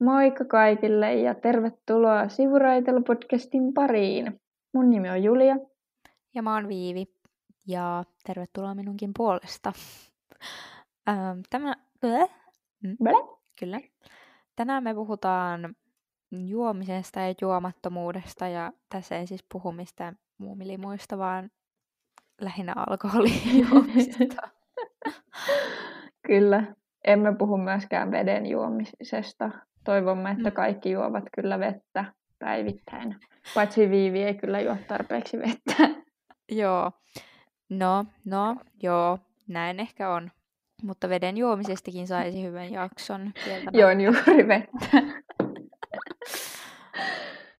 Moikka kaikille ja tervetuloa Sivuraitelu-podcastin pariin. Mun nimi on Julia. Ja mä oon Viivi. Ja tervetuloa minunkin puolesta. Tämä... Mm. Blä? Kyllä. Tänään me puhutaan juomisesta ja juomattomuudesta ja tässä ei siis puhu mistään muumilimuista, vaan lähinnä alkoholijuomisesta. kyllä. Emme puhu myöskään veden juomisesta. Toivomme, että mm. kaikki juovat kyllä vettä päivittäin. Paitsi Viivi ei kyllä juo tarpeeksi vettä. Joo. No, no, joo, näin ehkä on. Mutta veden juomisestakin saisi hyvän jakson. Joon juuri vettä.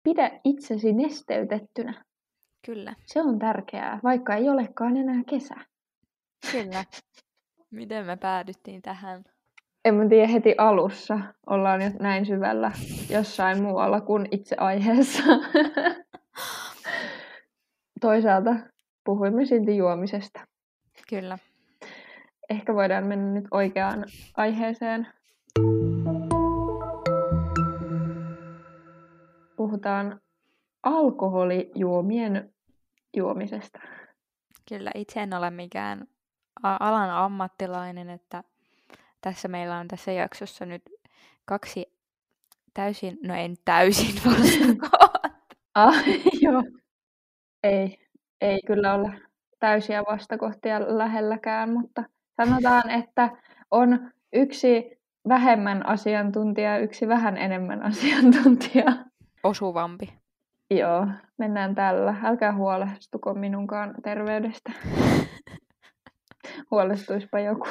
Pidä itsesi nesteytettynä. Kyllä. Se on tärkeää, vaikka ei olekaan enää kesä. Kyllä. Miten me päädyttiin tähän? En mä tiedä heti alussa. Ollaan jo näin syvällä jossain muualla kuin itse aiheessa. Toisaalta puhuimme silti juomisesta. Kyllä. Ehkä voidaan mennä nyt oikeaan aiheeseen. Puhutaan alkoholijuomien juomisesta. Kyllä, itse en ole mikään alan ammattilainen, että tässä meillä on tässä jaksossa nyt kaksi täysin, no en täysin vastakohtaa. ah, joo. Ei, ei kyllä ole täysiä vastakohtia lähelläkään, mutta sanotaan, että on yksi vähemmän asiantuntija yksi vähän enemmän asiantuntija. Osuvampi. Joo, mennään tällä. Älkää huolestuko minunkaan terveydestä. Huolestuispa joku.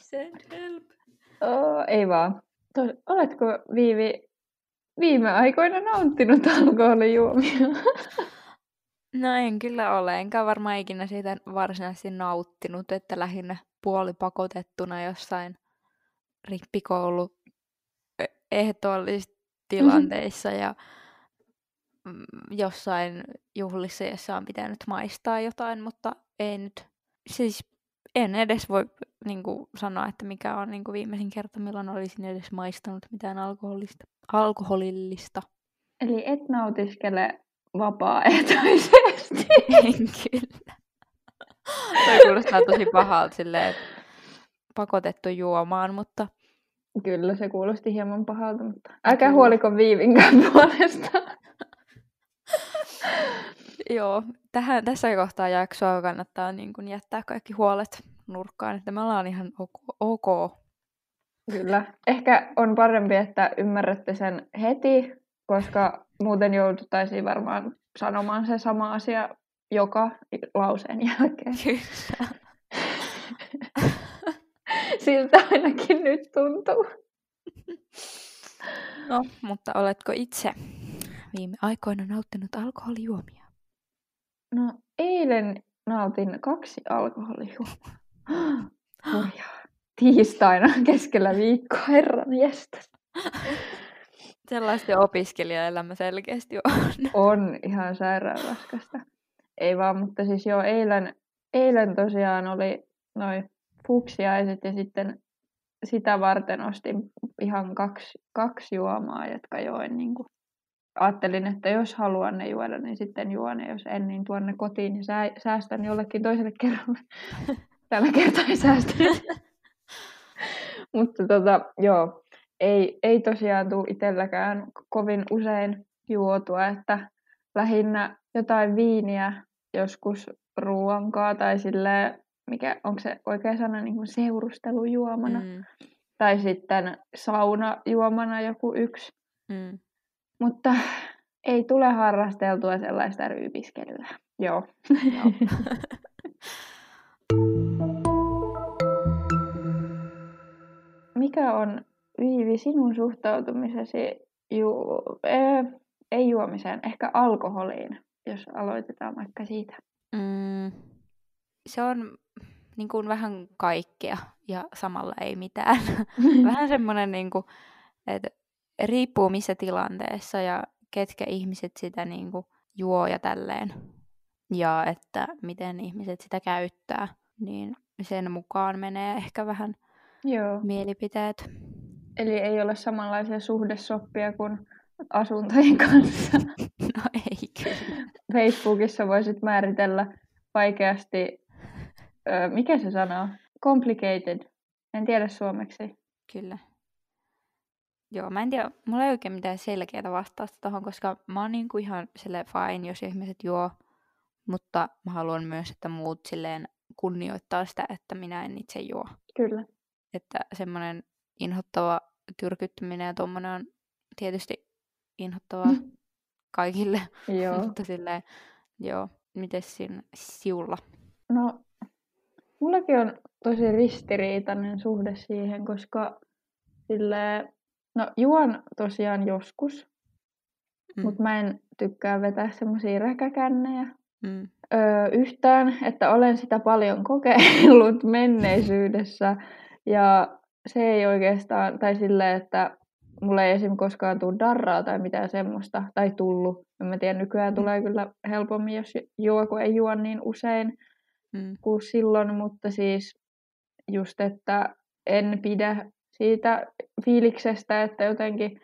Send help. Oh, ei vaan. Tos, oletko Viivi viime aikoina nauttinut alkoholijuomia? No en kyllä ole, enkä varmaan ikinä siitä varsinaisesti nauttinut, että lähinnä puolipakotettuna jossain rippikoulu e, ehtoollisissa tilanteissa ja mm, jossain juhlissa, jossa on pitänyt maistaa jotain, mutta ei nyt, siis en edes voi niin kuin, sanoa, että mikä on niin kuin, viimeisin kerta, milloin olisin edes maistanut mitään alkoholista, alkoholillista. Eli et nautiskele vapaaehtoisesti? En kyllä. Toi kuulostaa tosi pahalta silleen, pakotettu juomaan, mutta... Kyllä, se kuulosti hieman pahalta, mutta älkää huoliko Viivinkään puolesta. Joo, tähän, tässä kohtaa jaksoa kannattaa niin kuin jättää kaikki huolet nurkkaan, että me ollaan ihan ok. ok. Kyllä. Ehkä on parempi, että ymmärrätte sen heti, koska muuten jouduttaisiin varmaan sanomaan se sama asia joka lauseen jälkeen. Kyllä. Siltä ainakin nyt tuntuu. No, mutta oletko itse viime aikoina nauttinut alkoholijuomia? No, eilen nautin kaksi alkoholijuomaa. Tiistaina keskellä viikkoa, herran jestas. Sellaista opiskelijaelämä selkeästi on. On ihan sairaan raskasta. Ei vaan, mutta siis joo, eilen, eilen tosiaan oli noin fuksiaiset ja sitten sitä varten ostin ihan kaksi, kaksi juomaa, jotka join niin kuin ajattelin, että jos haluan ne juoda, niin sitten juon, ja jos en, niin tuon ne kotiin ja säästän jollekin toiselle kerralle. Tällä kertaa ei säästänyt. Mutta tota, joo, ei, ei tosiaan tule itselläkään kovin usein juotua, että lähinnä jotain viiniä joskus ruoankaa tai sille mikä, onko se oikea sana, niin kuin seurustelujuomana. Mm. Tai sitten saunajuomana joku yksi. Mm. Mutta ei tule harrasteltua sellaista ryypiskelyä. Joo. Joo. Mikä on, Viivi, sinun suhtautumisesi ju, ee, ei juomiseen, ehkä alkoholiin, jos aloitetaan vaikka siitä? Mm, se on niin kuin vähän kaikkea ja samalla ei mitään. vähän semmoinen, niin kuin, että riippuu missä tilanteessa ja ketkä ihmiset sitä niin kuin, juo ja tälleen. Ja että miten ihmiset sitä käyttää, niin sen mukaan menee ehkä vähän Joo. mielipiteet. Eli ei ole samanlaisia suhdesoppia kuin asuntojen kanssa. No ei kyllä. Facebookissa voisit määritellä vaikeasti, ö, mikä se sana Complicated. En tiedä suomeksi. Kyllä. Joo, mä en tiedä, mulla ei oikein mitään selkeää vastausta tuohon, koska mä oon niinku ihan sille fine, jos ihmiset juo, mutta mä haluan myös, että muut silleen kunnioittaa sitä, että minä en itse juo. Kyllä. Että semmoinen inhottava tyrkyttäminen ja tuommoinen on tietysti inhottavaa Mm. kaikille, Joo. mutta silleen, joo, miten siinä siulla? No, mullakin on tosi ristiriitainen suhde siihen, koska silleen, no juon tosiaan joskus, Mm. mutta mä en tykkää vetää semmoisia räkäkännejä Mm. öö, yhtään, että olen sitä paljon kokeillut menneisyydessä ja se ei oikeastaan, tai silleen, että mulla ei esim. koskaan tule darraa tai mitään semmoista, tai tullut. En mä tiedä, nykyään tulee kyllä helpommin, jos juo, kun ei juo niin usein Mm. kuin silloin, mutta siis just, että en pidä siitä fiiliksestä, että jotenkin,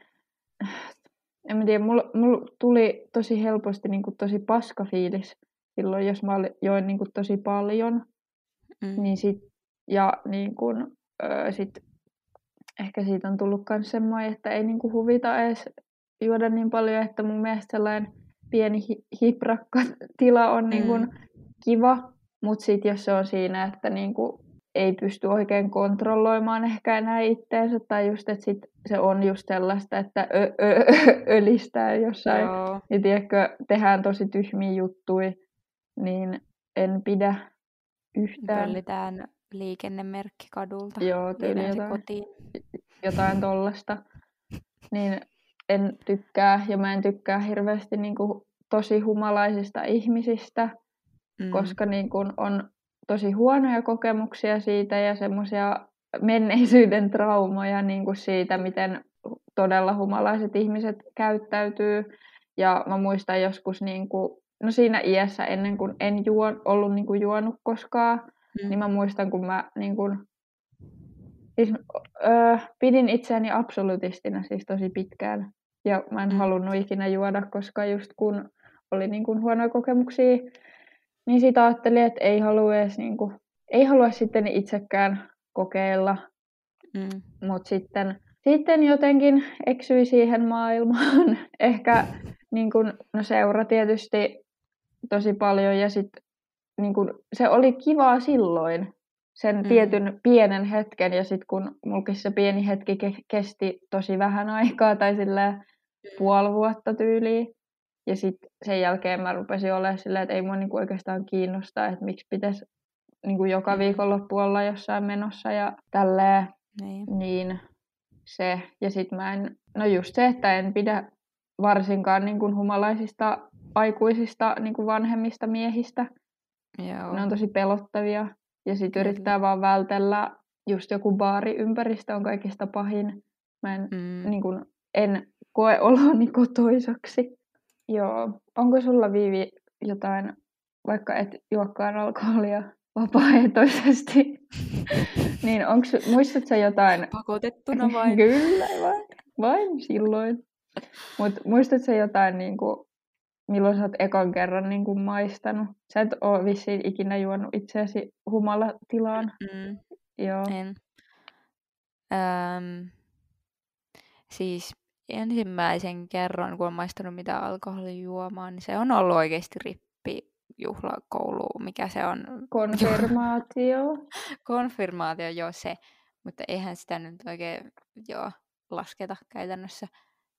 en mä tiedä, mulla, mulla tuli tosi helposti niin kuin tosi paska fiilis silloin, jos mä join niin kuin tosi paljon, Mm. niin sit, ja niin kuin, öö, sit ehkä siitä on tullut myös semmoinen, että ei niin kuin huvita edes juoda niin paljon, että mun mielestä sellainen pieni hi- hiprakka-tila on niin kuin kiva, mutta sitten jos se on siinä, että niin kuin ei pysty oikein kontrolloimaan ehkä enää itteensä, tai just, että sit se on just sellaista, että ö- ö- ö- ölistää jossain, Joo. ja tiedätkö, tehdään tosi tyhmiä juttuja, niin en pidä yhtään. Pöllitään liikennemerkki kadulta. Joo, tyyli jotain. kotiin. jotain tollasta, niin en tykkää, ja mä en tykkää hirveästi niin kuin, tosi humalaisista ihmisistä, Mm. koska niin kuin, on tosi huonoja kokemuksia siitä ja semmoisia menneisyyden traumoja niin kuin siitä, miten todella humalaiset ihmiset käyttäytyy. Ja mä muistan joskus niin kuin, no siinä iässä ennen kuin en juo, ollut niin kuin juonut koskaan, Mm. niin mä muistan, kun mä niin kuin, siis, öö, pidin itseäni absolutistina siis tosi pitkään. Ja mä en Mm. halunnut ikinä juoda, koska just kun oli niin kuin huonoja kokemuksia, niin sitä ajattelin, että ei halua edes niin kuin, ei halua sitten itsekään kokeilla. Mm. Mutta sitten, sitten jotenkin eksyi siihen maailmaan. Ehkä niin kun, no seura tietysti tosi paljon ja sit, niin kun, se oli kivaa silloin, sen Mm. tietyn pienen hetken ja sitten kun mulkin se pieni hetki ke- kesti tosi vähän aikaa tai silleen puoli vuotta tyyliin. Ja sitten sen jälkeen mä rupesin olemaan silleen, että ei mua niinku oikeastaan kiinnostaa, että miksi pitäisi niinku joka Mm. viikonloppu olla jossain menossa ja tälleen. Niin. Niin se. Ja sitten mä en, no just se, että en pidä varsinkaan niin kuin humalaisista aikuisista niin kuin vanhemmista miehistä. Joo. Ne on tosi pelottavia. Ja sitten yrittää vaan vältellä, just joku baariympäristö on kaikista pahin. Mä en, Mm. niin kuin, en koe oloni kotoisaksi. Joo. Onko sulla Viivi jotain, vaikka et juokkaan alkoholia vapaaehtoisesti, niin onks, muistatko sä jotain Pakotettuna vain. Kyllä, vain, vain silloin. Mutta muistatko sä jotain, niin kuin, milloin sä oot ekan kerran niin kuin, maistanut? Sä et ole vissiin ikinä juonut itseäsi humalatilaan. Mm. Joo. En. Öm, siis ensimmäisen kerran, kun olen maistanut mitä alkoholijuomaa, niin se on ollut oikeasti rippi juhlakoulu, mikä se on, Konfirmaatio. konfirmaatio, joo se, mutta eihän sitä nyt oikein joo, lasketa käytännössä.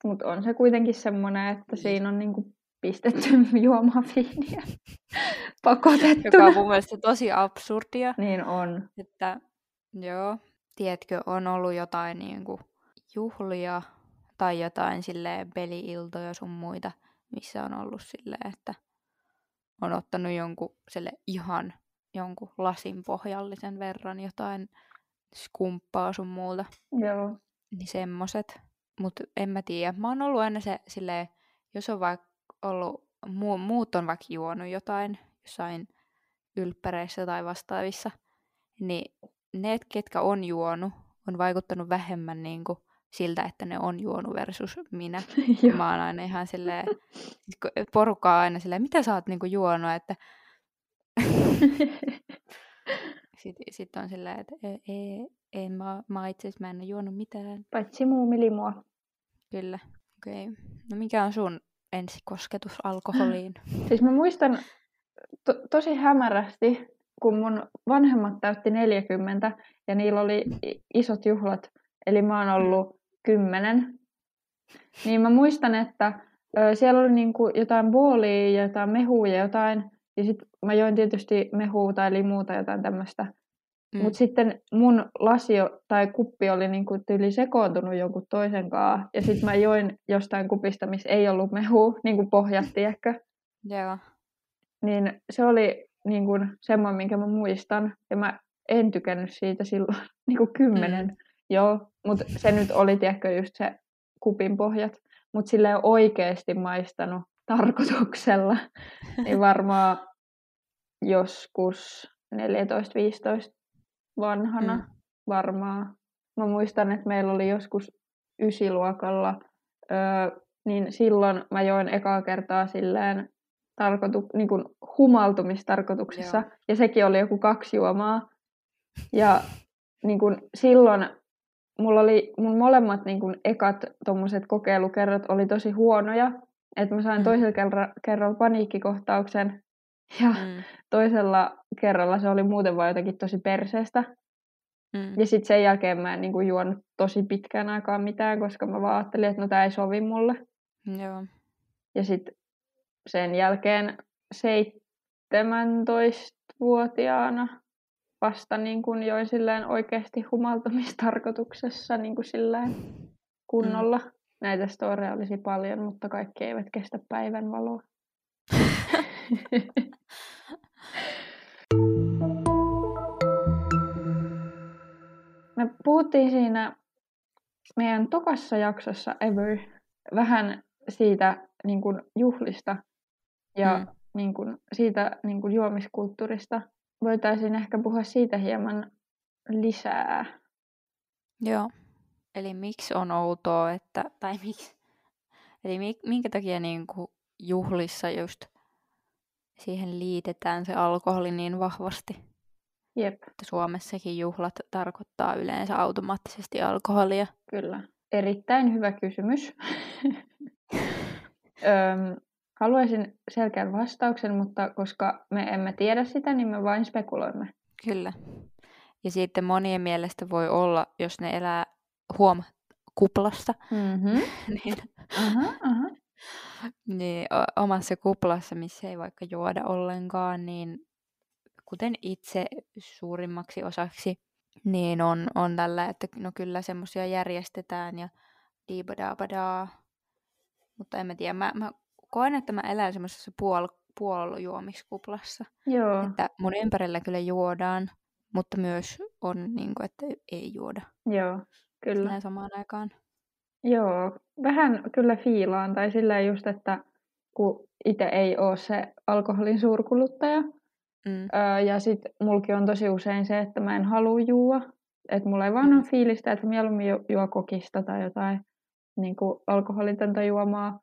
Mutta on se kuitenkin semmoinen, että siinä on niin kuin, pistetty juomaan viiniä Joka on mun mielestä tosi absurdia, Niin on. että joo, tiedätkö, on ollut jotain niinku juhlia tai jotain silleen peli-iltoja sun muita, missä on ollut silleen, että on ottanut jonkun sille ihan, jonkun lasin pohjallisen verran jotain skumppaa sun muuta. Joo. Niin semmoset. Mutta en mä tiedä. Mä oon ollut aina se silleen, jos on vaikka ollut, muu, muut on vaikka juonut jotain jossain ylppäreissä tai vastaavissa, niin ne, ketkä on juonut, on vaikuttanut vähemmän niin kuin siltä, että ne on juonut versus minä. mä oon aina ihan silleen, siis porukkaa aina silleen, mitä sä oot niinku juonut, että sitten sit on silleen, että ei, ei, ei mä, mä itse asiassa mä en ole juonut mitään. Paitsi muumilimua. Kyllä, okei. Okay. No mikä on sun ensikosketus alkoholiin? siis mä muistan to- tosi hämärästi, kun mun vanhemmat täytti 40 ja niillä oli isot juhlat. Eli mä oon ollut kymmenen. Niin mä muistan, että ö, siellä oli niinku jotain boolia ja jotain mehua ja jotain. Ja sitten mä join tietysti mehua tai limua tai jotain tämmöistä. Mm. Mutta sitten mun lasio tai kuppi oli niinku tyyli sekoontunut jonkun toisen kanssa. Ja sitten mä join jostain kupista, missä ei ollut mehu, niin kuin pohjat, tiedätkö? Joo. Niin se oli niin kuin semmoinen, minkä mä muistan. Ja mä en tykännyt siitä silloin niin kuin kymmenen. Mm. Joo, mutta se nyt oli, tiedätkö, just se kupin pohjat. Mutta sille ei oikeasti maistanut tarkoituksella. niin varmaan joskus 14-15 vanhana mm. varmaan. Mä muistan, että meillä oli joskus ysiluokalla, öö, niin silloin mä join ekaa kertaa silleen tarkoitu, niin kuin humaltumistarkoituksessa. Joo. Ja sekin oli joku kaksi juomaa. Ja niin kuin silloin mulla oli mun molemmat niin kuin ekat tommoset kokeilukerrat oli tosi huonoja. Että mä sain mm. toisella kerralla, kerralla paniikkikohtauksen ja mm. toisella kerralla se oli muuten vaan jotenkin tosi perseestä. Mm. Ja sitten sen jälkeen mä en niin kuin, juonut tosi pitkään aikaa mitään, koska mä vaan ajattelin, että no tää ei sovi mulle. Joo. Ja sitten sen jälkeen 17-vuotiaana vasta niin kuin join silleen oikeasti humaltumistarkoituksessa niin kuin silleen kunnolla. Mm. Näitä storeja olisi paljon, mutta kaikki eivät kestä päivän valoa. Me puhuttiin siinä meidän tokassa jaksossa Ever vähän siitä niin kuin juhlista ja mm. niin kuin, siitä niin kuin juomiskulttuurista – voitaisiin ehkä puhua siitä hieman lisää. Joo. Eli miksi on outoa, että, tai miksi, eli minkä takia niin kuin juhlissa just siihen liitetään se alkoholi niin vahvasti? Jep. Että Suomessakin juhlat tarkoittaa yleensä automaattisesti alkoholia. Kyllä. Erittäin hyvä kysymys. Öm, Haluaisin selkeän vastauksen, mutta koska me emme tiedä sitä, niin me vain spekuloimme. Kyllä. Ja sitten monien mielestä voi olla, jos ne elää huom kuplassa, mm-hmm. niin, aha, aha. Niin omassa kuplassa, missä ei vaikka juoda ollenkaan, niin kuten itse suurimmaksi osaksi, niin on, on tällä, että no kyllä semmoisia järjestetään ja diibadaabadaa. Mutta en mä tiedä, mä, mä koen, että mä elän semmoisessa puol, puolujuomiskuplassa. Joo. Että mun ympärillä kyllä juodaan, mutta myös on, niin kuin, että ei juoda. Joo, kyllä. Näin samaan aikaan. Joo, vähän kyllä fiilaan. Tai sillä just, että kun itse ei ole se alkoholin suurkuluttaja. Mm. Öö, ja sitten mulki on tosi usein se, että mä en halua juua. Että mulla ei vaan mm. ole fiilistä, että mieluummin ju- juo kokista tai jotain niin kuin alkoholitonta juomaa.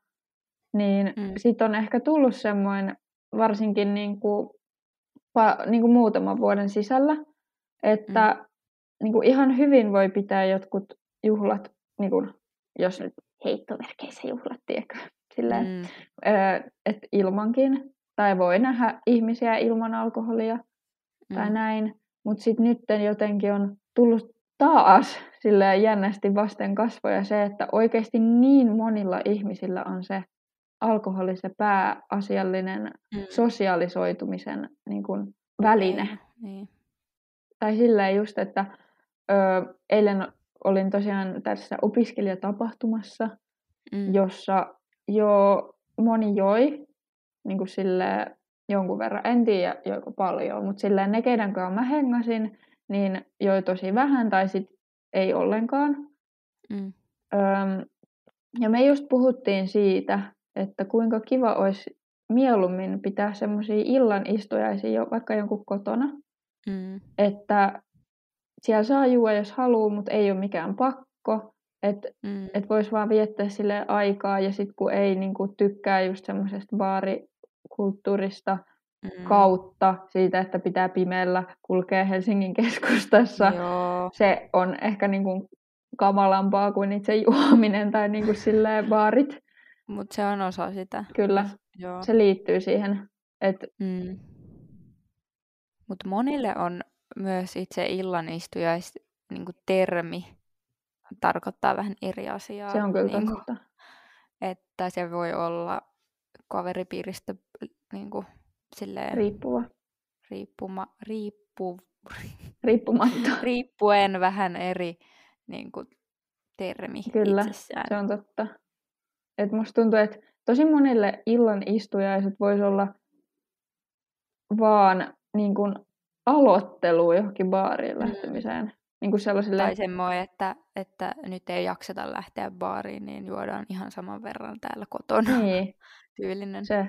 Niin mm. sitten on ehkä tullut semmoinen, varsinkin niin kuin, pa, niin kuin muutaman vuoden sisällä, että mm. niin kuin ihan hyvin voi pitää jotkut juhlat, niin kuin, jos nyt heittomerkeissä juhlat, tiedätkö, silleen, mm. että ilmankin, tai voi nähdä ihmisiä ilman alkoholia mm. tai näin, mutta sitten nyt jotenkin on tullut taas silleen jännästi vasten kasvoja se, että oikeasti niin monilla ihmisillä on se alkoholi se pääasiallinen mm. sosiaalisoitumisen niin kuin, väline. Niin. Tai silleen just, että ö, eilen olin tosiaan tässä opiskelijatapahtumassa, mm. jossa jo moni joi niin kuin sille, jonkun verran. En tiedä joiko paljon, mutta silleen ne, keiden kanssa mä hengasin, niin joi tosi vähän tai sit ei ollenkaan. Mm. Öm, ja me just puhuttiin siitä, että kuinka kiva olisi mieluummin pitää semmoisia illan istujaisia jo vaikka jonkun kotona. Mm. Että siellä saa juua, jos haluaa, mutta ei ole mikään pakko. Että Mm. et voisi vaan viettää sille aikaa ja sitten kun ei niinku tykkää just semmoisesta baarikulttuurista Mm. kautta siitä, että pitää pimeällä kulkea Helsingin keskustassa, Joo. se on ehkä niinku kamalampaa kuin itse juominen tai niinku silleen baarit. Mutta se on osa sitä. Kyllä, Joo. se liittyy siihen. Et, Mm. Mutta monille on myös itse illanistujais niin termi tarkoittaa vähän eri asiaa. se on kyllä niinku, totta. että se voi olla kaveripiiristä niin kuin, silleen Riippuva. riippuma, riippu, Riippumatta. riippuen vähän eri niin kuin, termi Kyllä, itsessään. Se on totta. Et musta tuntuu, että tosi monille illan istujaiset voisi olla vaan niin kuin aloittelu johonkin baariin Mm. lähtemiseen. Niin kuin sellaisille, Tai semmoinen, että, että nyt ei jakseta lähteä baariin, niin juodaan ihan saman verran täällä kotona. niin, Tyylinen. se.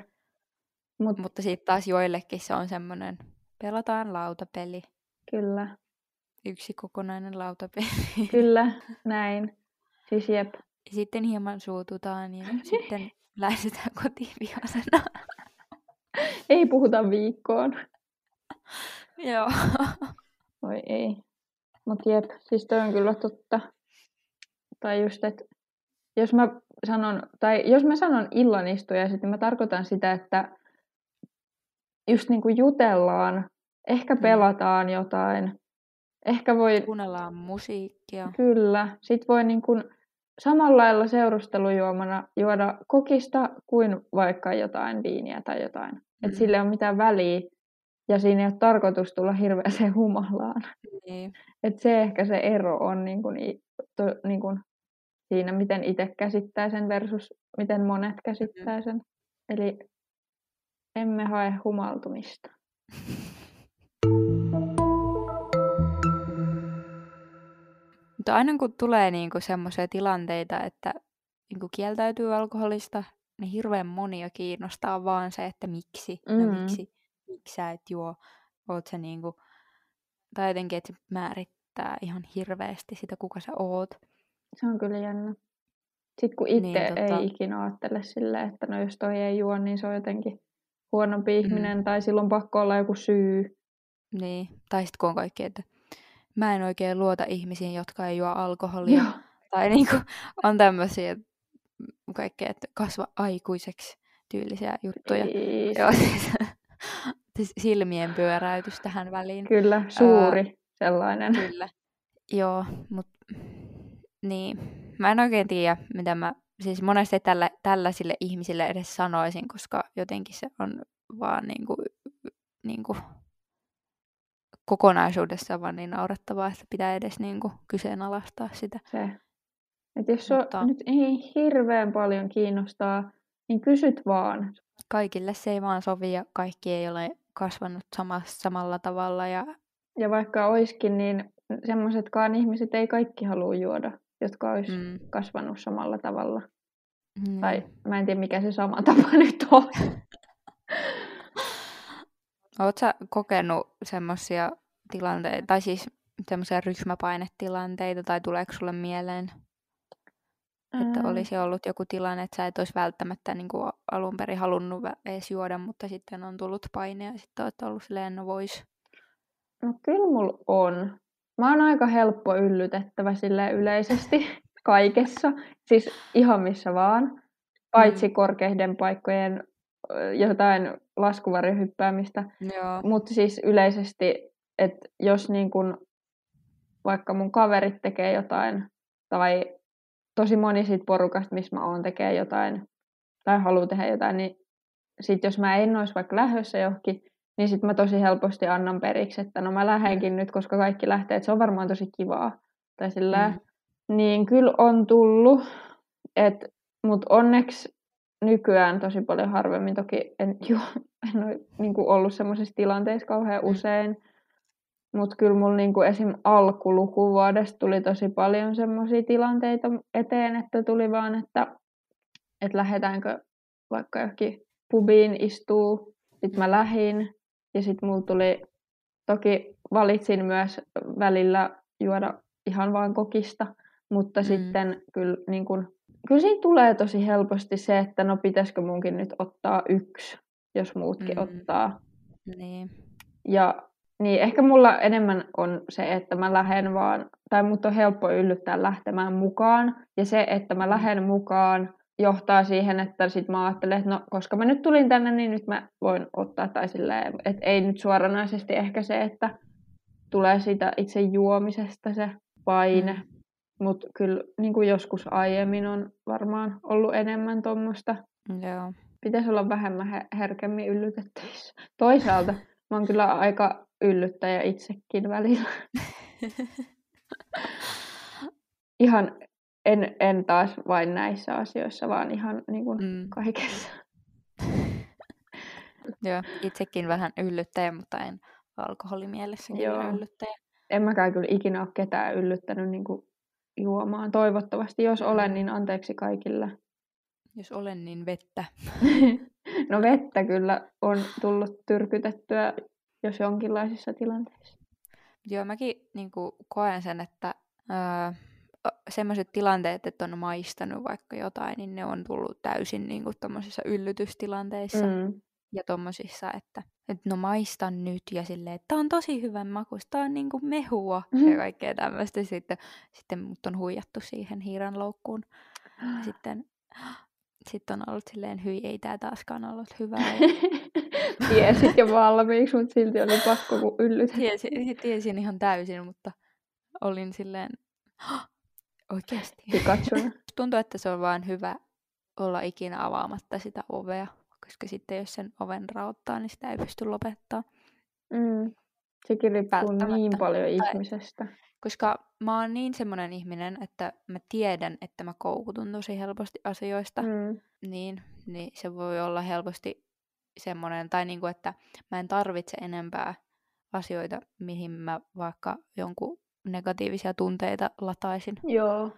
Mut Mutta sitten taas joillekin se on semmoinen, pelataan lautapeli. kyllä, Yksi kokonainen lautapeli. kyllä, näin. Siis jep. Ja sitten hieman suututaan ja sitten lähdetään kotiin vihasena. Ei puhuta viikkoon. Joo. Voi ei. Mut jep, siis toi on kyllä totta. Tai just, että jos mä sanon, tai jos mä sanon illanistuja, niin mä tarkoitan sitä, että just niinku jutellaan, ehkä Mm. pelataan jotain, ehkä voi, Kuunnellaan musiikkia. kyllä, sit voi niinku samalla lailla seurustelujuomana juoda kokista kuin vaikka jotain viiniä tai jotain. Mm. Et sillä ei ole mitään väliä, ja siinä ei ole tarkoitus tulla hirveäseen humalaan. Niin. Et se ehkä se ero on niin kuin, to, niin kuin siinä, miten itse käsittää sen versus miten monet käsittää sen. Eli emme hae humaltumista. Mutta aina kun tulee niinku semmoisia tilanteita, että niinku kieltäytyy alkoholista, niin hirveän monia kiinnostaa vaan se, että miksi, mm. no miksi, miksi sä et juo, oot sä niinku, tai jotenkin, että se määrittää ihan hirveästi sitä, kuka sä oot. Se on kyllä jännä. Sitten kun itse Niin, niin, tota- ei ikinä ajattele silleen, että no jos toi ei juo, niin se on jotenkin huonompi Mm. ihminen tai silloin pakko olla joku syy. Niin, tai sitten kun on kaikki, että mä en oikein luota ihmisiin, jotka ei juo alkoholia. Joo, Tai niinku on tämmöisiä kaikkea, että kasva aikuiseksi tyylisiä juttuja. Ei, Joo, siis silmien pyöräytys tähän väliin. Kyllä, suuri sellainen. Kyllä. Joo, mutta niin. Mä en oikein tiedä, mitä mä siis monesti tällä, tällaisille ihmisille edes sanoisin, koska jotenkin se on vaan niinku, niinku kokonaisuudessaan vaan niin naurettavaa, että pitää edes niinku kyseenalaistaa sitä. Se. Et jos sua Mutta- nyt ei hirveän paljon kiinnostaa, niin kysyt vaan. Kaikille se ei vaan sovi ja kaikki ei ole kasvanut samassa, samalla tavalla ja Ja vaikka oiskin, niin semmoisetkaan ihmiset ei kaikki halua juoda, jotka olisi mm. mm, kasvanut samalla tavalla. niin. Tai mä en tiedä, mikä se sama tapa nyt on. Oletko sä kokenut semmoisia tilanteita, tai siis semmoisia ryhmäpainetilanteita, tai tuleeko sulle mieleen, että Ää, olisi ollut joku tilanne, että sä et olisi välttämättä niin kuin alun perin halunnut edes juoda, mutta sitten on tullut paine ja sitten olet ollut silleen, no vois. No kyllä mulla on. Mä oon aika helppo yllytettävä sille yleisesti kaikessa. Siis ihan missä vaan. Paitsi Mm. korkeiden paikkojen jotain laskuvarjohyppäämistä. Mutta siis yleisesti, että jos niin kun vaikka mun kaverit tekee jotain, tai tosi moni siitä porukasta, missä mä oon, tekee jotain, tai haluaa tehdä jotain, niin sit jos mä en olisi vaikka lähdössä johonkin, niin sit mä tosi helposti annan periksi, että no mä lähdenkin nyt, koska kaikki lähtee, että se on varmaan tosi kivaa. Tai sillä, Mm. niin kyllä on tullut, et, mutta onneksi nykyään tosi paljon harvemmin. Toki en, ju, en ole niin ollut semmoisissa tilanteissa kauhean mm. usein. Mutta kyllä mulla niin kuin esim. alkulukuvuodesta tuli tosi paljon semmoisia tilanteita eteen, että tuli vaan, että, että lähdetäänkö vaikka johonkin pubiin istuu. Sitten mä lähin ja sitten mulla tuli, toki valitsin myös välillä juoda ihan vaan kokista, mutta mm. sitten kyllä, niin kun, kyllä siinä tulee tosi helposti se, että no pitäisikö munkin nyt ottaa yksi, jos muutkin mm. ottaa. Niin. Ja niin, ehkä mulla enemmän on se, että mä lähden vaan, tai mut on helppo yllyttää lähtemään mukaan. Ja se, että mä lähden mukaan, johtaa siihen, että sit mä ajattelen, että no, koska mä nyt tulin tänne, niin nyt mä voin ottaa, tai silleen, että ei nyt suoranaisesti ehkä se, että tulee siitä itse juomisesta se paine, mm. mutta kyllä niin kuin joskus aiemmin on varmaan ollut enemmän tuommoista. Joo. Pitäisi olla vähemmän herkemmin yllytettävissä. Toisaalta mä oon kyllä aika yllyttäjä itsekin välillä. ihan en, en taas vain näissä asioissa, vaan ihan niin kuin mm. kaikessa. Joo, itsekin vähän yllyttäjä, mutta en alkoholimielessä Joo. yllyttäjä. En mäkään kyllä ikinä ole ketään yllyttänyt niin kuin juomaan. Toivottavasti, jos olen, niin anteeksi kaikille. Jos olen, niin vettä. no vettä kyllä on tullut tyrkytettyä, jos jonkinlaisissa tilanteissa. Joo, mäkin niin kuin, koen sen, että öö, semmoiset tilanteet, että on maistanut vaikka jotain, niin ne on tullut täysin niin kuin, yllytystilanteissa. Mm. Ja tommosissa, että, että no maistan nyt ja silleen, että tää on tosi hyvän makuista, tää on niinku mehua mm-hmm. ja kaikkea tämmöistä. Sitten, sitten mut on huijattu siihen hiiran loukkuun. Ja sitten sit on ollut silleen, hyi, ei tää taaskaan ollut hyvää. Ja... Tiesit jo valmiiksi, mutta silti oli pakko kun yllytä. Tiesin, tiesin ihan täysin, mutta olin silleen, oikeasti. Tuntuu, että se on vaan hyvä olla ikinä avaamatta sitä ovea koska sitten jos sen oven raottaa, niin sitä ei pysty lopettaa. Mm. Sekin riippuu niin paljon ihmisestä. Koska mä oon niin semmoinen ihminen, että mä tiedän, että mä koukutun tosi helposti asioista, mm. niin, niin se voi olla helposti semmoinen, tai niinku, että mä en tarvitse enempää asioita, mihin mä vaikka jonkun negatiivisia tunteita lataisin. Joo.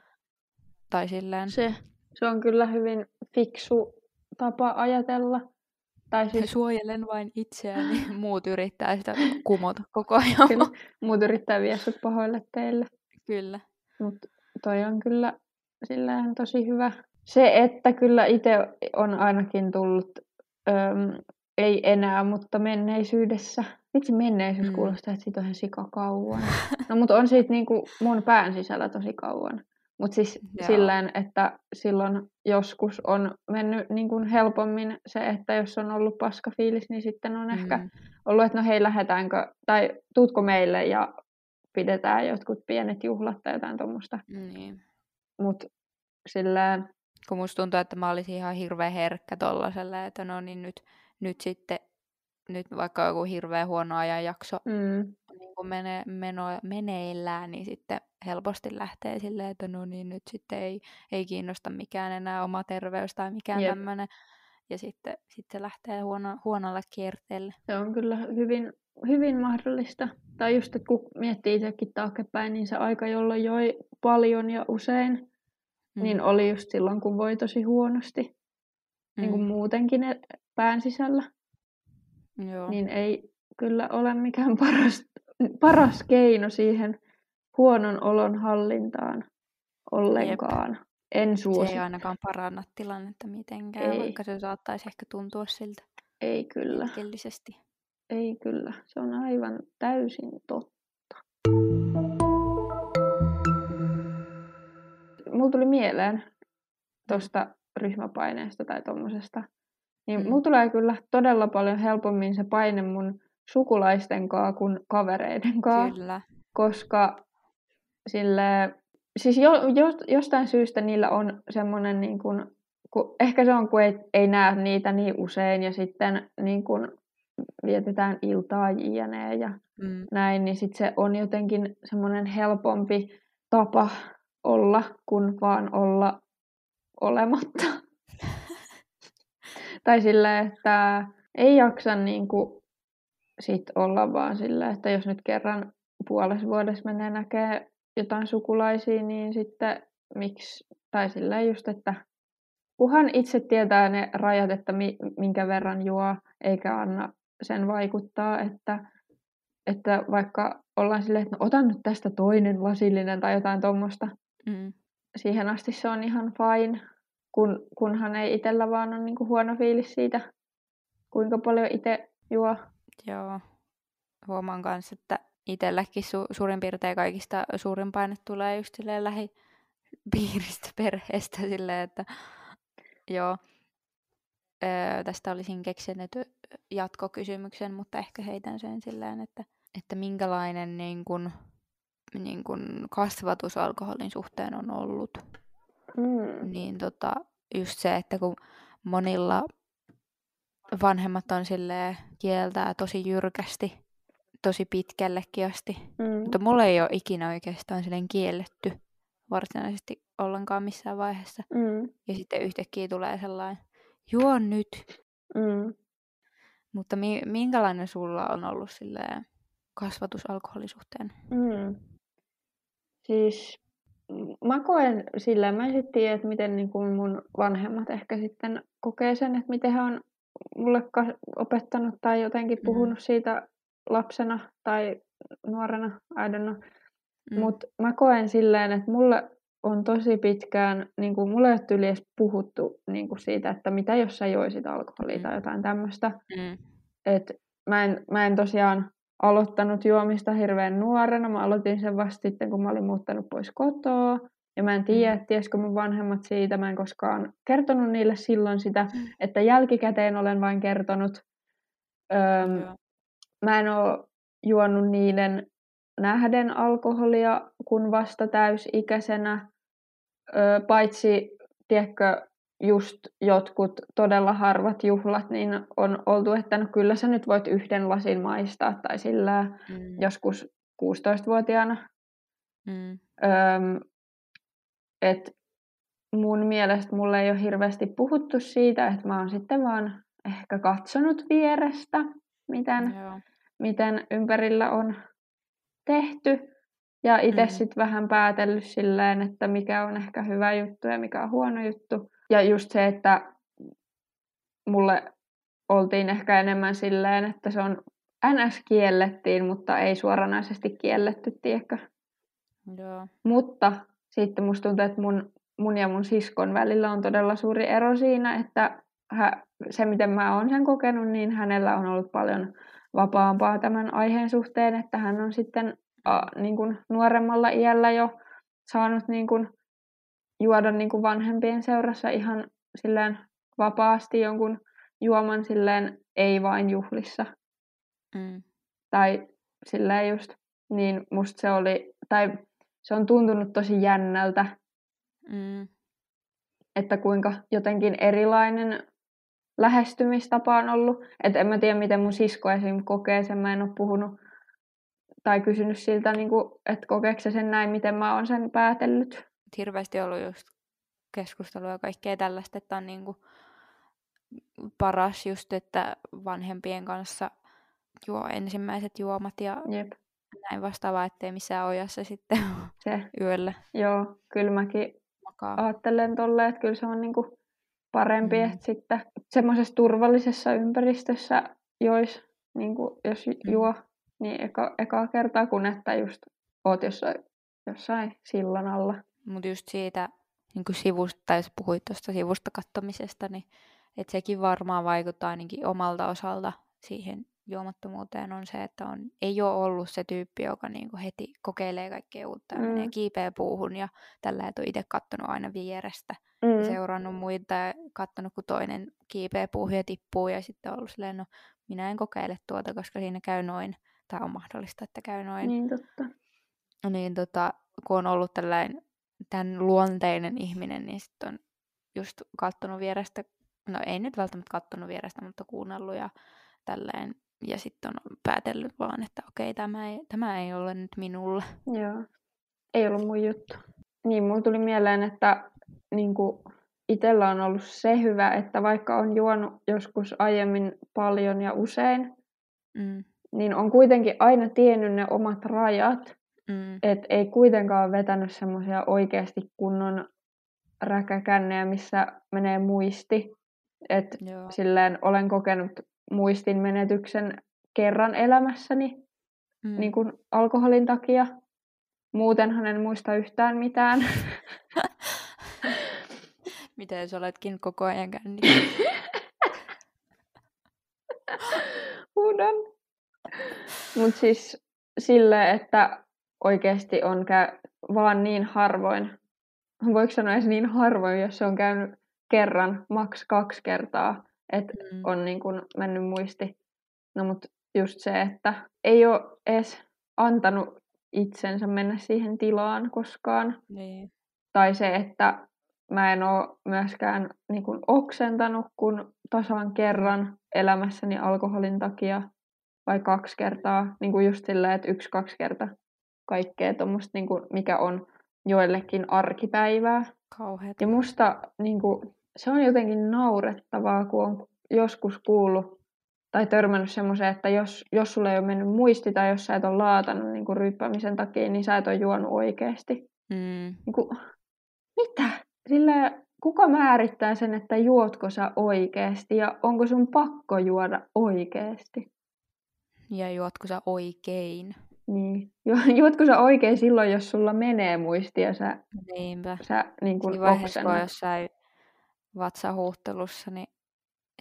Tai silleen. Se, se on kyllä hyvin fiksu tapa ajatella. Tai siis... Suojelen vain itseäni, muut yrittää sitä kumota koko ajan. Kyllä, muut yrittää viedä pahoille teille. Kyllä. Mutta toi on kyllä tosi hyvä. Se, että kyllä itse on ainakin tullut, öm, ei enää, mutta menneisyydessä. Vitsi menneisyys mm. kuulostaa, että siitä on ihan sika kauan. No mutta on siitä niinku mun pään sisällä tosi kauan. Mutta siis Joo. silleen, että silloin joskus on mennyt niin kuin helpommin se, että jos on ollut paska fiilis, niin sitten on mm. ehkä ollut, että no hei, lähdetäänkö, tai tuutko meille ja pidetään jotkut pienet juhlat tai jotain tuommoista. Niin. Mutta silleen... Kun musta tuntuu, että mä olisin ihan hirveän herkkä tollaselle, että no niin nyt, nyt sitten, nyt vaikka joku hirveän huono ajanjakso mm. niin kuin mene, meno, meneillään, niin sitten helposti lähtee silleen, että no niin, nyt sitten ei, ei kiinnosta mikään enää oma terveys tai mikään yep. tämmöinen. Ja sitten, sitten se lähtee huono, huonolle kierteelle. Se on kyllä hyvin, hyvin mahdollista. Tai just, että kun miettii itsekin taaksepäin, niin se aika, jolloin joi paljon ja usein, mm. niin oli just silloin, kun voi tosi huonosti. Mm. Niin kuin mm. muutenkin pään sisällä. Joo. Niin ei kyllä ole mikään paras, paras keino siihen huonon olon hallintaan ollenkaan. Jep. En suosittele. Se ei ainakaan paranna tilannetta mitenkään, ei. vaikka se saattaisi ehkä tuntua siltä. Ei kyllä. Hetkellisesti. Ei kyllä. Se on aivan täysin totta. Mulla tuli mieleen tuosta ryhmäpaineesta tai tuommoisesta. Niin mm. mulla tulee kyllä todella paljon helpommin se paine mun sukulaisten kanssa kuin kavereiden kanssa. Kyllä. Koska sille, siis jo, jo, jostain syystä niillä on semmoinen, niin kuin, kun, ehkä se on, kun ei, ei näe niitä niin usein ja sitten niin kuin, vietetään iltaa jne. ja mm. näin, niin sitten se on jotenkin semmoinen helpompi tapa olla, kuin vaan olla olematta. Tai sillä, että ei jaksa niin kuin sit olla vaan sillä, että jos nyt kerran puolessa vuodessa menee näkee jotain sukulaisia, niin sitten miksi, tai sillä just, että kuhan itse tietää ne rajat, että mi, minkä verran juo, eikä anna sen vaikuttaa, että, että vaikka ollaan silleen, että no, otan nyt tästä toinen lasillinen tai jotain tuommoista, mm. siihen asti se on ihan fine, kun, kunhan ei itsellä vaan ole niin kuin huono fiilis siitä, kuinka paljon itse juo. Joo, huomaan kanssa, että itselläkin su- suurin piirtein kaikista suurin paine tulee just silleen lähipiiristä perheestä silleen, että joo, öö, tästä olisin keksinyt jatkokysymyksen, mutta ehkä heitän sen silleen, että, että minkälainen niin kun, niin kun kasvatus alkoholin suhteen on ollut. Mm. Niin tota, just se, että kun monilla vanhemmat on sille kieltää tosi jyrkästi, tosi pitkällekin asti. Mm. Mutta mulla ei ole ikinä oikeastaan silleen kielletty varsinaisesti ollenkaan missään vaiheessa. Mm. Ja sitten yhtäkkiä tulee sellainen, juo nyt. Mm. Mutta mi- minkälainen sulla on ollut silleen kasvatus alkoholisuhteen? Mm. Siis mä koen sillä, mä sitten tiedän, että miten niin kuin mun vanhemmat ehkä sitten kokee sen, että miten he on mulle opettanut tai jotenkin mm. puhunut mm. siitä lapsena tai nuorena, I don't know. Mm. Mutta mä koen silleen, että mulle on tosi pitkään, niin kuin mulle ei ole edes puhuttu niin kuin siitä, että mitä jos sä joisit alkoholia mm. tai jotain tämmöistä. Mm. Et mä, en, mä en tosiaan aloittanut juomista hirveän nuorena. Mä aloitin sen vasta sitten, kun mä olin muuttanut pois kotoa. Ja mä en tiedä, mm. tiesikö mun vanhemmat siitä. Mä en koskaan kertonut niille silloin sitä, mm. että jälkikäteen olen vain kertonut. Öm, mä en ole juonut niiden nähden alkoholia kun vasta täysikäisenä, öö, paitsi, tiedätkö, just jotkut todella harvat juhlat, niin on oltu, että no kyllä sä nyt voit yhden lasin maistaa, tai sillä mm. joskus 16-vuotiaana. Mm. Öm, et mun mielestä mulle ei ole hirveästi puhuttu siitä, että mä oon sitten vaan ehkä katsonut vierestä, miten, Joo. miten ympärillä on tehty. Ja itse mm. sitten vähän päätellyt silleen, että mikä on ehkä hyvä juttu ja mikä on huono juttu. Ja just se, että mulle oltiin ehkä enemmän silleen, että se on NS kiellettiin, mutta ei suoranaisesti kielletty, tiedätkö? Joo. Mutta sitten musta tuntuu, että mun, mun ja mun siskon välillä on todella suuri ero siinä, että hä, se, miten mä oon sen kokenut, niin hänellä on ollut paljon vapaampaa tämän aiheen suhteen, että hän on sitten a, niin kuin nuoremmalla iällä jo saanut niin kuin, juoda niin kuin vanhempien seurassa ihan silleen vapaasti jonkun juoman silleen ei vain juhlissa. Mm. Tai silleen just, niin musta se oli, tai se on tuntunut tosi jännältä, mm. että kuinka jotenkin erilainen lähestymistapa on ollut. Että en mä tiedä, miten mun sisko esim. kokee sen. Mä en ole puhunut tai kysynyt siltä, niin kuin, että kokeeko se sen näin, miten mä oon sen päätellyt. Hirveästi ollut just keskustelua ja kaikkea tällaista, että on niin kuin paras just, että vanhempien kanssa juo ensimmäiset juomat ja Jep. näin vastaavaa, ettei missään ojassa sitten se. yöllä. Joo, kyllä mäkin makaa. ajattelen tolleen, että kyllä se on niinku parempi, mm. että sitten semmoisessa turvallisessa ympäristössä jois, niinku, jos mm. juo, niin eka, ekaa kertaa, kun että just oot jossain, jossain sillan alla. Mutta just siitä niin kuin sivusta, tai jos puhuit tuosta sivusta kattomisesta, niin että sekin varmaan vaikuttaa ainakin omalta osalta siihen juomattomuuteen on se, että on, ei ole ollut se tyyppi, joka niin kuin heti kokeilee kaikkea uutta ja mm. menee kiipeä puuhun ja tällä et ole itse kattonut aina vierestä mm. ja seurannut muita ja kattonut, kun toinen kiipeä puuhun ja tippuu ja sitten ollut silleen, no minä en kokeile tuota, koska siinä käy noin, tai on mahdollista, että käy noin. Niin totta. Niin tota, kun on ollut tällainen tämän luonteinen ihminen, niin sitten on just kattonut vierestä, no ei nyt välttämättä kattonut vierestä, mutta kuunnellut ja tälleen ja sitten on päätellyt vaan, että okei, tämä ei, tämä ei ole nyt minulle. Joo, ei ollut mun juttu. Niin, mulla tuli mieleen, että niin kuin, itsellä on ollut se hyvä, että vaikka on juonut joskus aiemmin paljon ja usein, Mm. niin on kuitenkin aina tiennyt ne omat rajat. Mm. Et ei kuitenkaan vetänyt semmoisia oikeasti kunnon räkäkännejä, missä menee muisti. Et Joo. silleen olen kokenut muistin menetyksen kerran elämässäni Mm. niin kuin alkoholin takia. Muutenhan en muista yhtään mitään. Miten sä oletkin koko ajan kännissä? Huudan. Mutta siis sille, että oikeasti on kä- vaan niin harvoin, voiko sanoa edes niin harvoin, jos se on käynyt kerran, maks kaksi kertaa, että Mm. on niin kun mennyt muisti. No mutta just se, että ei ole edes antanut itsensä mennä siihen tilaan koskaan. Niin. Tai se, että mä en ole myöskään niin kun oksentanut kuin tasan kerran elämässäni alkoholin takia. Vai kaksi kertaa. Niin kuin just silleen, että yksi-kaksi kertaa kaikkea tuommoista, niin kuin mikä on joillekin arkipäivää. Kauheeta. Ja musta niin kuin, se on jotenkin naurettavaa, kun on joskus kuullut tai törmännyt semmoiseen, että jos, jos sulle ei ole mennyt muisti tai jos sä et ole laatannut niin kuin takia, niin sä et ole juonut oikeasti. Mm. Niin kuin, mitä? Sillä kuka määrittää sen, että juotko sä oikeasti ja onko sun pakko juoda oikeasti? Ja juotko sä oikein? Niin. Ju- Juotko sä oikein silloin, jos sulla menee muisti ja sä, Niinpä. sä niin kuin vaiheessa, vatsahuhtelussa, niin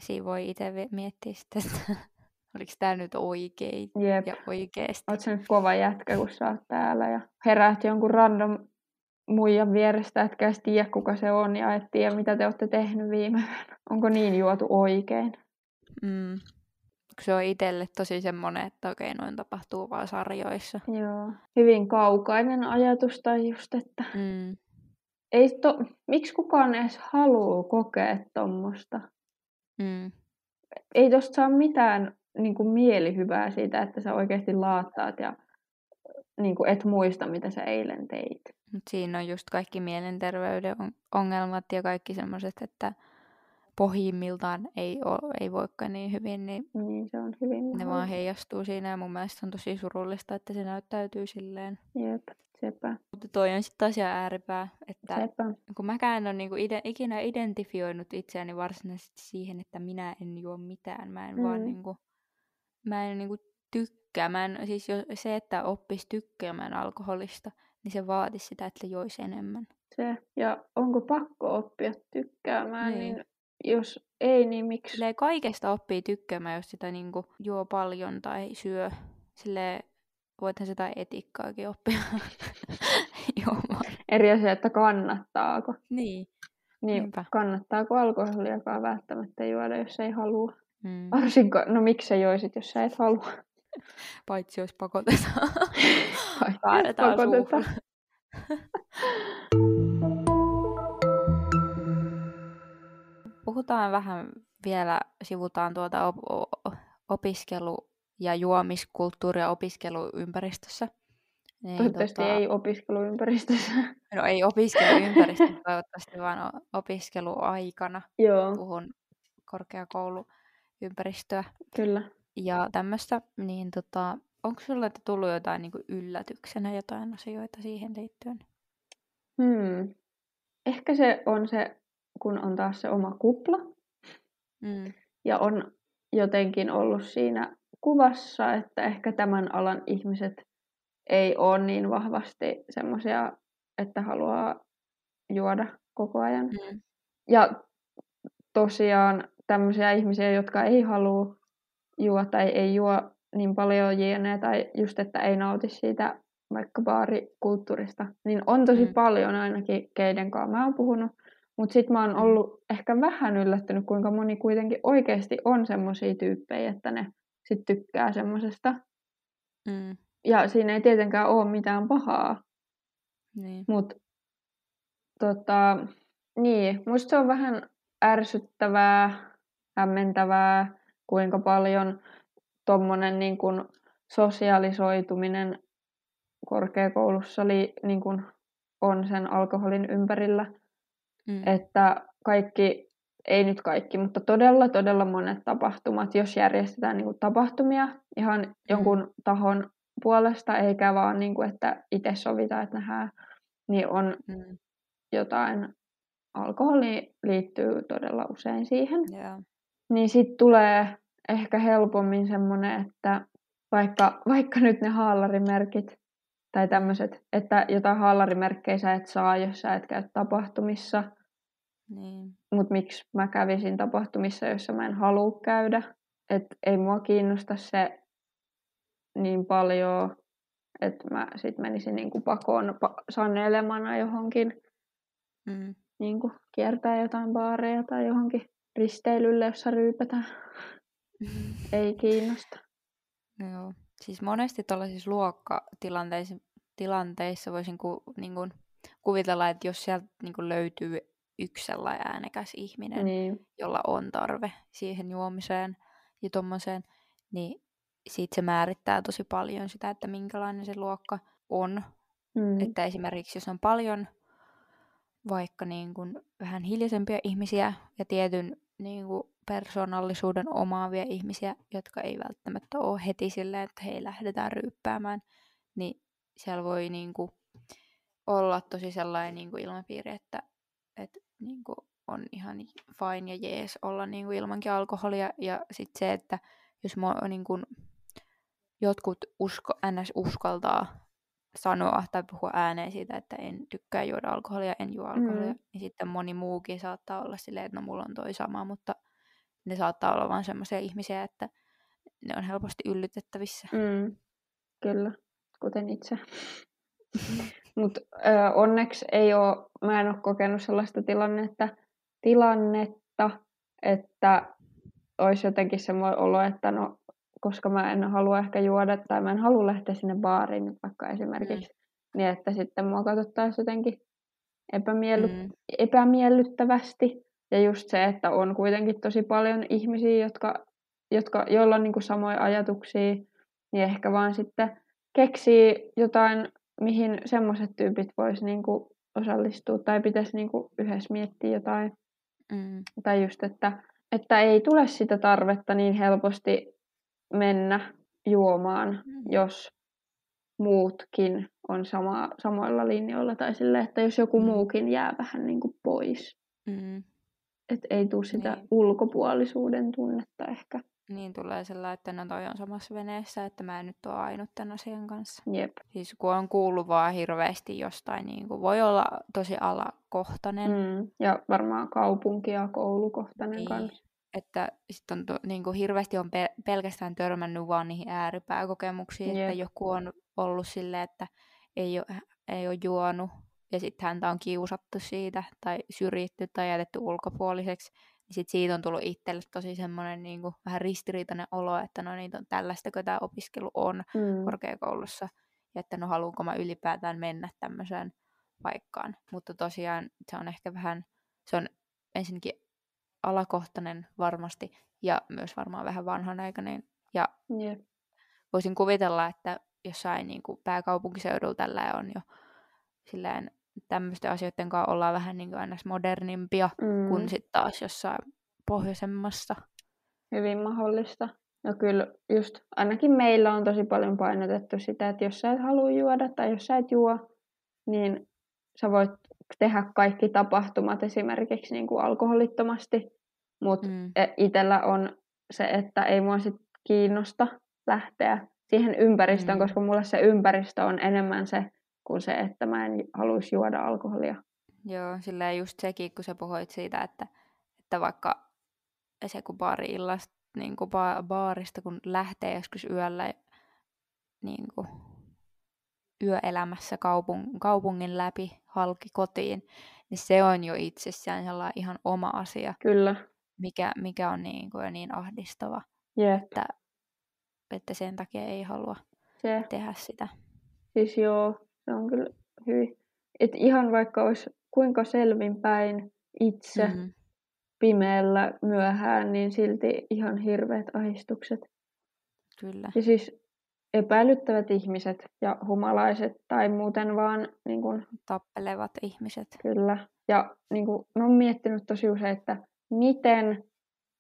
siinä voi itse miettiä sitten, että oliko tämä nyt oikein Jep. ja oikeasti. Oot sä nyt kova jätkä, kun sä oot täällä ja heräät jonkun random muijan vierestä, etkä edes tiedä, kuka se on ja et tiedä, mitä te olette tehnyt viime yönä. Onko niin juotu oikein? Mm. Se on itselle tosi semmoinen, että okei, noin tapahtuu vaan sarjoissa. Joo. Hyvin kaukainen ajatus tai just, että Mm. ei to, miksi kukaan edes haluaa kokea tuommoista? Mm. Ei tosta saa mitään niin kuin mielihyvää siitä, että sä oikeasti laattaat ja niin kuin et muista, mitä sä eilen teit. Mut siinä on just kaikki mielenterveyden on- ongelmat ja kaikki semmoiset, että pohjimmiltaan ei, o, ei voikaan niin hyvin, niin Niin se on hyvin ne vaan heijastuu siinä ja mun mielestä on tosi surullista, että se näyttäytyy silleen. Jep, sepä, Mutta toi on sitten tosiaan ääripää, että sepä. kun mäkään en ole niinku ide, ikinä identifioinut itseäni varsinaisesti siihen, että minä en juo mitään. Mä en mm. vaan niinku, mä en niinku tykkää. Mä en, siis jo, se, että oppisi tykkäämään alkoholista, niin se vaatisi sitä, että joisi enemmän. Se. Ja onko pakko oppia tykkäämään, niin, niin jos ei, niin miksi? Silleen kaikesta oppii tykkäämään, jos sitä niinku juo paljon tai syö. Silleen voithan sitä etikkaakin oppia juomaan. Eri asia, että kannattaako. Niin. Niin Niinpä. kannattaako alkoholiakaan välttämättä juoda, jos ei halua? Mm. Varsinko, no miksi sä joisit, jos sä et halua? Paitsi jos pakotetaan. Vai Kaadetaan pakotetaan. Puhutaan vähän vielä, sivutaan tuota op- opiskelu- ja juomiskulttuuria opiskeluympäristössä. Niin, Toivottavasti ei opiskeluympäristössä. No ei opiskeluympäristössä, toivottavasti vaan opiskeluaikana. Joo, Puhun korkeakouluympäristöä kyllä. ja tämmöistä. Niin tota, onko sulle tullut jotain niin yllätyksenä, jotain asioita siihen liittyen? Hmm. Ehkä se on se, kun on taas se oma kupla. Mm. Ja on jotenkin ollut siinä kuvassa, että ehkä tämän alan ihmiset ei ole niin vahvasti semmoisia, että haluaa juoda koko ajan. Mm. Ja tosiaan tämmöisiä ihmisiä, jotka ei halua juo tai ei juo niin paljon jne. tai just, että ei nauti siitä vaikka baarikulttuurista, niin on tosi Mm. paljon ainakin keiden kanssa mä oon puhunut. Mutta sitten mä oon Mm. ollut ehkä vähän yllättynyt, kuinka moni kuitenkin oikeasti on semmoisia tyyppejä, että ne sit tykkää semmosesta. Mm. Ja siinä ei tietenkään ole mitään pahaa, Niin. mutta tota, niin, musta se on vähän ärsyttävää, hämmentävää, kuinka paljon tommonen niin kun sosialisoituminen korkeakoulussa li, niin kun on sen alkoholin ympärillä. Mm. Että kaikki, ei nyt kaikki, mutta todella, todella monet tapahtumat, jos järjestetään niin kuin tapahtumia ihan mm. jonkun tahon puolesta, eikä vaan, niin kuin, että itse sovitaan, että nähdään, niin on mm. jotain, alkoholi liittyy todella usein siihen. Yeah. Niin sitten tulee ehkä helpommin semmoinen, että vaikka, vaikka nyt ne haalarimerkit tai tämmöiset, että jotain haalarimerkkejä sä et saa, jos sä et käy tapahtumissa. Niin. Mutta miksi mä kävisin tapahtumissa, jossa mä en halua käydä. Että ei mua kiinnosta se niin paljon, että mä sit menisin niinku pakoon pa- sanelemana johonkin mm. niinku kiertää jotain baareja tai johonkin risteilylle, jossa ryypätään. ei kiinnosta. No joo. Siis monesti tuollaisissa luokkatilanteissa tilanteissa voisin ku, niin kuin, kuvitella, että jos sieltä niin kuin löytyy yksi sellainen äänekäs ihminen, niin. jolla on tarve siihen juomiseen ja tommoseen, niin siitä se määrittää tosi paljon sitä, että minkälainen se luokka on. Mm. Että esimerkiksi jos on paljon vaikka niin kuin vähän hiljaisempia ihmisiä ja tietyn niin kuin persoonallisuuden omaavia ihmisiä, jotka ei välttämättä ole heti silleen, että hei lähdetään ryyppäämään, niin siellä voi niin kuin olla tosi sellainen niin kuin ilmapiiri, että, että niin kuin on ihan fine ja jees olla niin kuin ilmankin alkoholia. Ja sitten se, että jos mä, niin kuin, jotkut usko, ns. uskaltaa sanoa tai puhua ääneen siitä, että en tykkää juoda alkoholia, en juo alkoholia, mm. niin sitten moni muukin saattaa olla silleen, että no mulla on toi sama, mutta ne saattaa olla vain sellaisia ihmisiä, että ne on helposti yllytettävissä. Mm. Kyllä, kuten itse. Mutta onneksi ei ole, mä en ole kokenut sellaista tilannetta, tilannetta että olisi jotenkin semmoinen olo, että no, koska mä en halua ehkä juoda tai mä en halua lähteä sinne baariin vaikka esimerkiksi, mm. niin että sitten mua katsottaisiin jotenkin epämielly- mm. epämiellyttävästi. Ja just se, että on kuitenkin tosi paljon ihmisiä, jotka, jotka, joilla on niin kuin samoja ajatuksia, niin ehkä vaan sitten keksii jotain, mihin semmoiset tyypit vois niin kuin osallistua tai pitäisi niin kuin yhdessä miettiä jotain. Mm. Tai just, että, että ei tule sitä tarvetta niin helposti mennä juomaan, mm. jos muutkin on sama, samoilla linjoilla tai sille, että jos joku mm. muukin jää vähän niin kuin pois. Mm. Että ei tule sitä niin. ulkopuolisuuden tunnetta ehkä. Niin tulee sellainen, että no toi on samassa veneessä, että mä en nyt ole ainut tämän asian kanssa. Jep. Siis kun on kuullut vaan hirveästi jostain, niin kuin voi olla tosi alakohtainen. Mm. Ja varmaan kaupunki- ja koulukohtainen niin. kanssa. Että sit on to, niin kuin hirveästi on pe- pelkästään törmännyt vaan niihin ääripääkokemuksiin, Jep. että joku on ollut silleen, että ei ole, ei ole juonut ja sitten häntä on kiusattu siitä tai syrjitty tai jätetty ulkopuoliseksi niin sit siitä on tullut itselle tosi semmoinen niin kuin, vähän ristiriitainen olo, että no niin, tällaista tämä opiskelu on mm. korkeakoulussa, ja että no haluanko mä ylipäätään mennä tämmöiseen paikkaan. Mutta tosiaan se on ehkä vähän, se on ensinnäkin alakohtainen varmasti, ja myös varmaan vähän vanhanaikainen, ja yeah. voisin kuvitella, että jossain niin kuin pääkaupunkiseudulla tällä on jo silleen tämmöisten asioiden kanssa ollaan vähän niin kuin modernimpia mm. kuin sitten taas jossain pohjoisemmassa. Hyvin mahdollista. No kyllä just ainakin meillä on tosi paljon painotettu sitä, että jos sä et halua juoda tai jos sä et juo, niin sä voit tehdä kaikki tapahtumat esimerkiksi niin kuin alkoholittomasti, mutta mm. E, itsellä on se, että ei mua sit kiinnosta lähteä siihen ympäristöön, mm. koska mulle se ympäristö on enemmän se, kuin se, että mä en haluaisi juoda alkoholia. Joo, sillä just sekin, kun sä puhuit siitä, että, että vaikka se kun baari-illasta, niin kuin ba- baarista, kun lähtee joskus yöllä niin kuin yöelämässä kaupung- kaupungin läpi halki kotiin, niin se on jo itsessään sellainen ihan oma asia. Kyllä. Mikä, mikä on niin, kuin niin ahdistava, Jep. että, että sen takia ei halua se. tehdä sitä. Siis joo, se on kyllä hyvin. Et ihan vaikka olisi kuinka selvinpäin itse mm. pimeällä myöhään, niin silti ihan hirveät ahistukset. Kyllä. Ja siis epäilyttävät ihmiset ja humalaiset tai muuten vaan niin kun, tappelevat ihmiset. Kyllä. Ja niin kuin, mä oon miettinyt tosi usein, että miten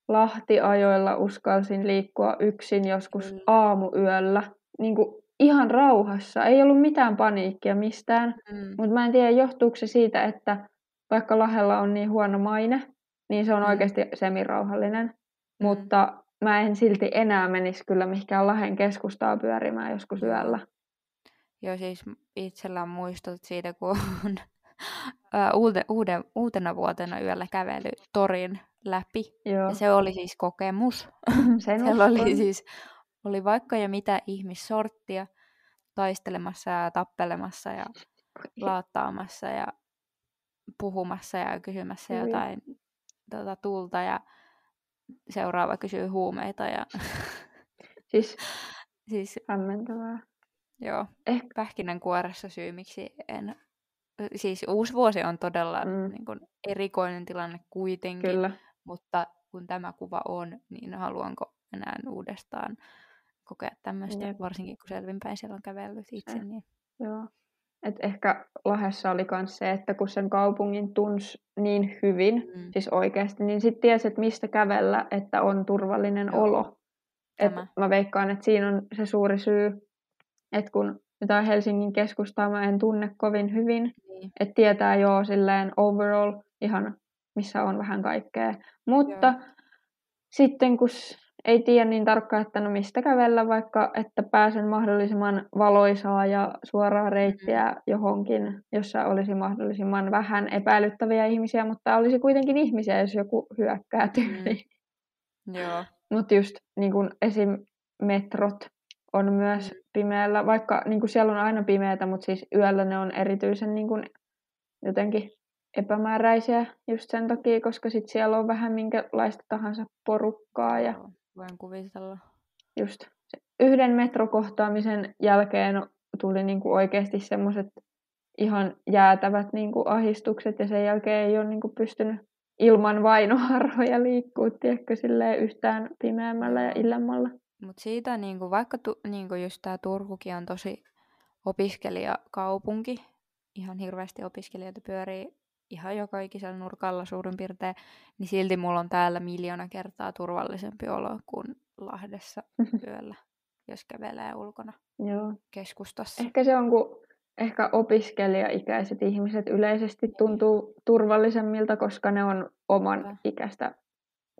Lahtiajoilla uskalsin liikkua yksin joskus Kyllä. aamuyöllä. Niin kuin ihan rauhassa. Ei ollut mitään paniikkia mistään. Mm. Mutta mä en tiedä, johtuuko se siitä, että vaikka Lahella on niin huono maine, niin se on Mm. oikeasti semirauhallinen. Mm. Mutta mä en silti enää menisi kyllä mihinkään Lahden keskustaa pyörimään joskus Joo. yöllä. Joo, siis itsellä on muistot siitä, kun on uute, uuden, uutena vuotena yöllä kävely torin läpi. Joo, Ja se oli siis kokemus. sen Siellä oli siis oli vaikka ja mitä ihmissorttia taistelemassa ja tappelemassa ja laattaamassa ja puhumassa ja kysymässä Oi. jotain tota, tulta ja seuraava kysyy huumeita ja Siis siis hämmentävää. joo, Ehkä pähkinänkuoressa syy, miksi en... Siis uusi vuosi on todella Mm. mm. niin kuin, erikoinen tilanne kuitenkin, kyllä. mutta kun tämä kuva on, niin haluanko enää uudestaan kokea tämmöistä, Jep. varsinkin kun selvinpäin siellä on kävellyt itse. Se. Niin... Joo. Et ehkä Lahessa oli myös se, että kun sen kaupungin tunsi niin hyvin, Mm. siis oikeasti, niin sitten tiesi, että mistä kävellä, että on turvallinen Joo, olo. Et tämä. mä veikkaan, että siinä on se suuri syy, että kun jotain Helsingin keskustaa mä en tunne kovin hyvin, Niin. että tietää jo silleen overall ihan missä on vähän kaikkea. Mutta Joo. sitten kun ei tiedä niin tarkkaan, että no mistä kävellä vaikka, että pääsen mahdollisimman valoisaa ja suoraa reittiä johonkin, jossa olisi mahdollisimman vähän epäilyttäviä ihmisiä, mutta olisi kuitenkin ihmisiä, jos joku hyökkää tyyliin. Joo. Mutta just niin kun esim. metrot on myös Mm. pimeällä, vaikka niin kun siellä on aina pimeätä, mutta siis yöllä ne on erityisen niin kun jotenkin epämääräisiä just sen takia, koska sit siellä on vähän minkälaista tahansa porukkaa ja Joo, Voin kuvitella. just se yhden metrokohtaamisen jälkeen tuli niin kuin oikeasti semmoiset ihan jäätävät niin kuin ahistukset ja sen jälkeen ei ole niin kuin pystynyt ilman vainoharhoja liikkuu, tiedätkö, silleen yhtään pimeämmällä ja illemmalla. Mutta siitä, niinku, vaikka tu, niinku just tämä Turkukin on tosi opiskelijakaupunki, ihan hirveästi opiskelijoita pyörii ihan joka ikisellä nurkalla suurin piirtein, niin silti mulla on täällä miljoona kertaa turvallisempi olo kuin Lahdessa yöllä, jos kävelee ulkona Joo. keskustassa. Ehkä se on, kun ehkä opiskelijaikäiset ihmiset yleisesti tuntuu turvallisemmilta, koska ne on oman Kyllä. ikäistä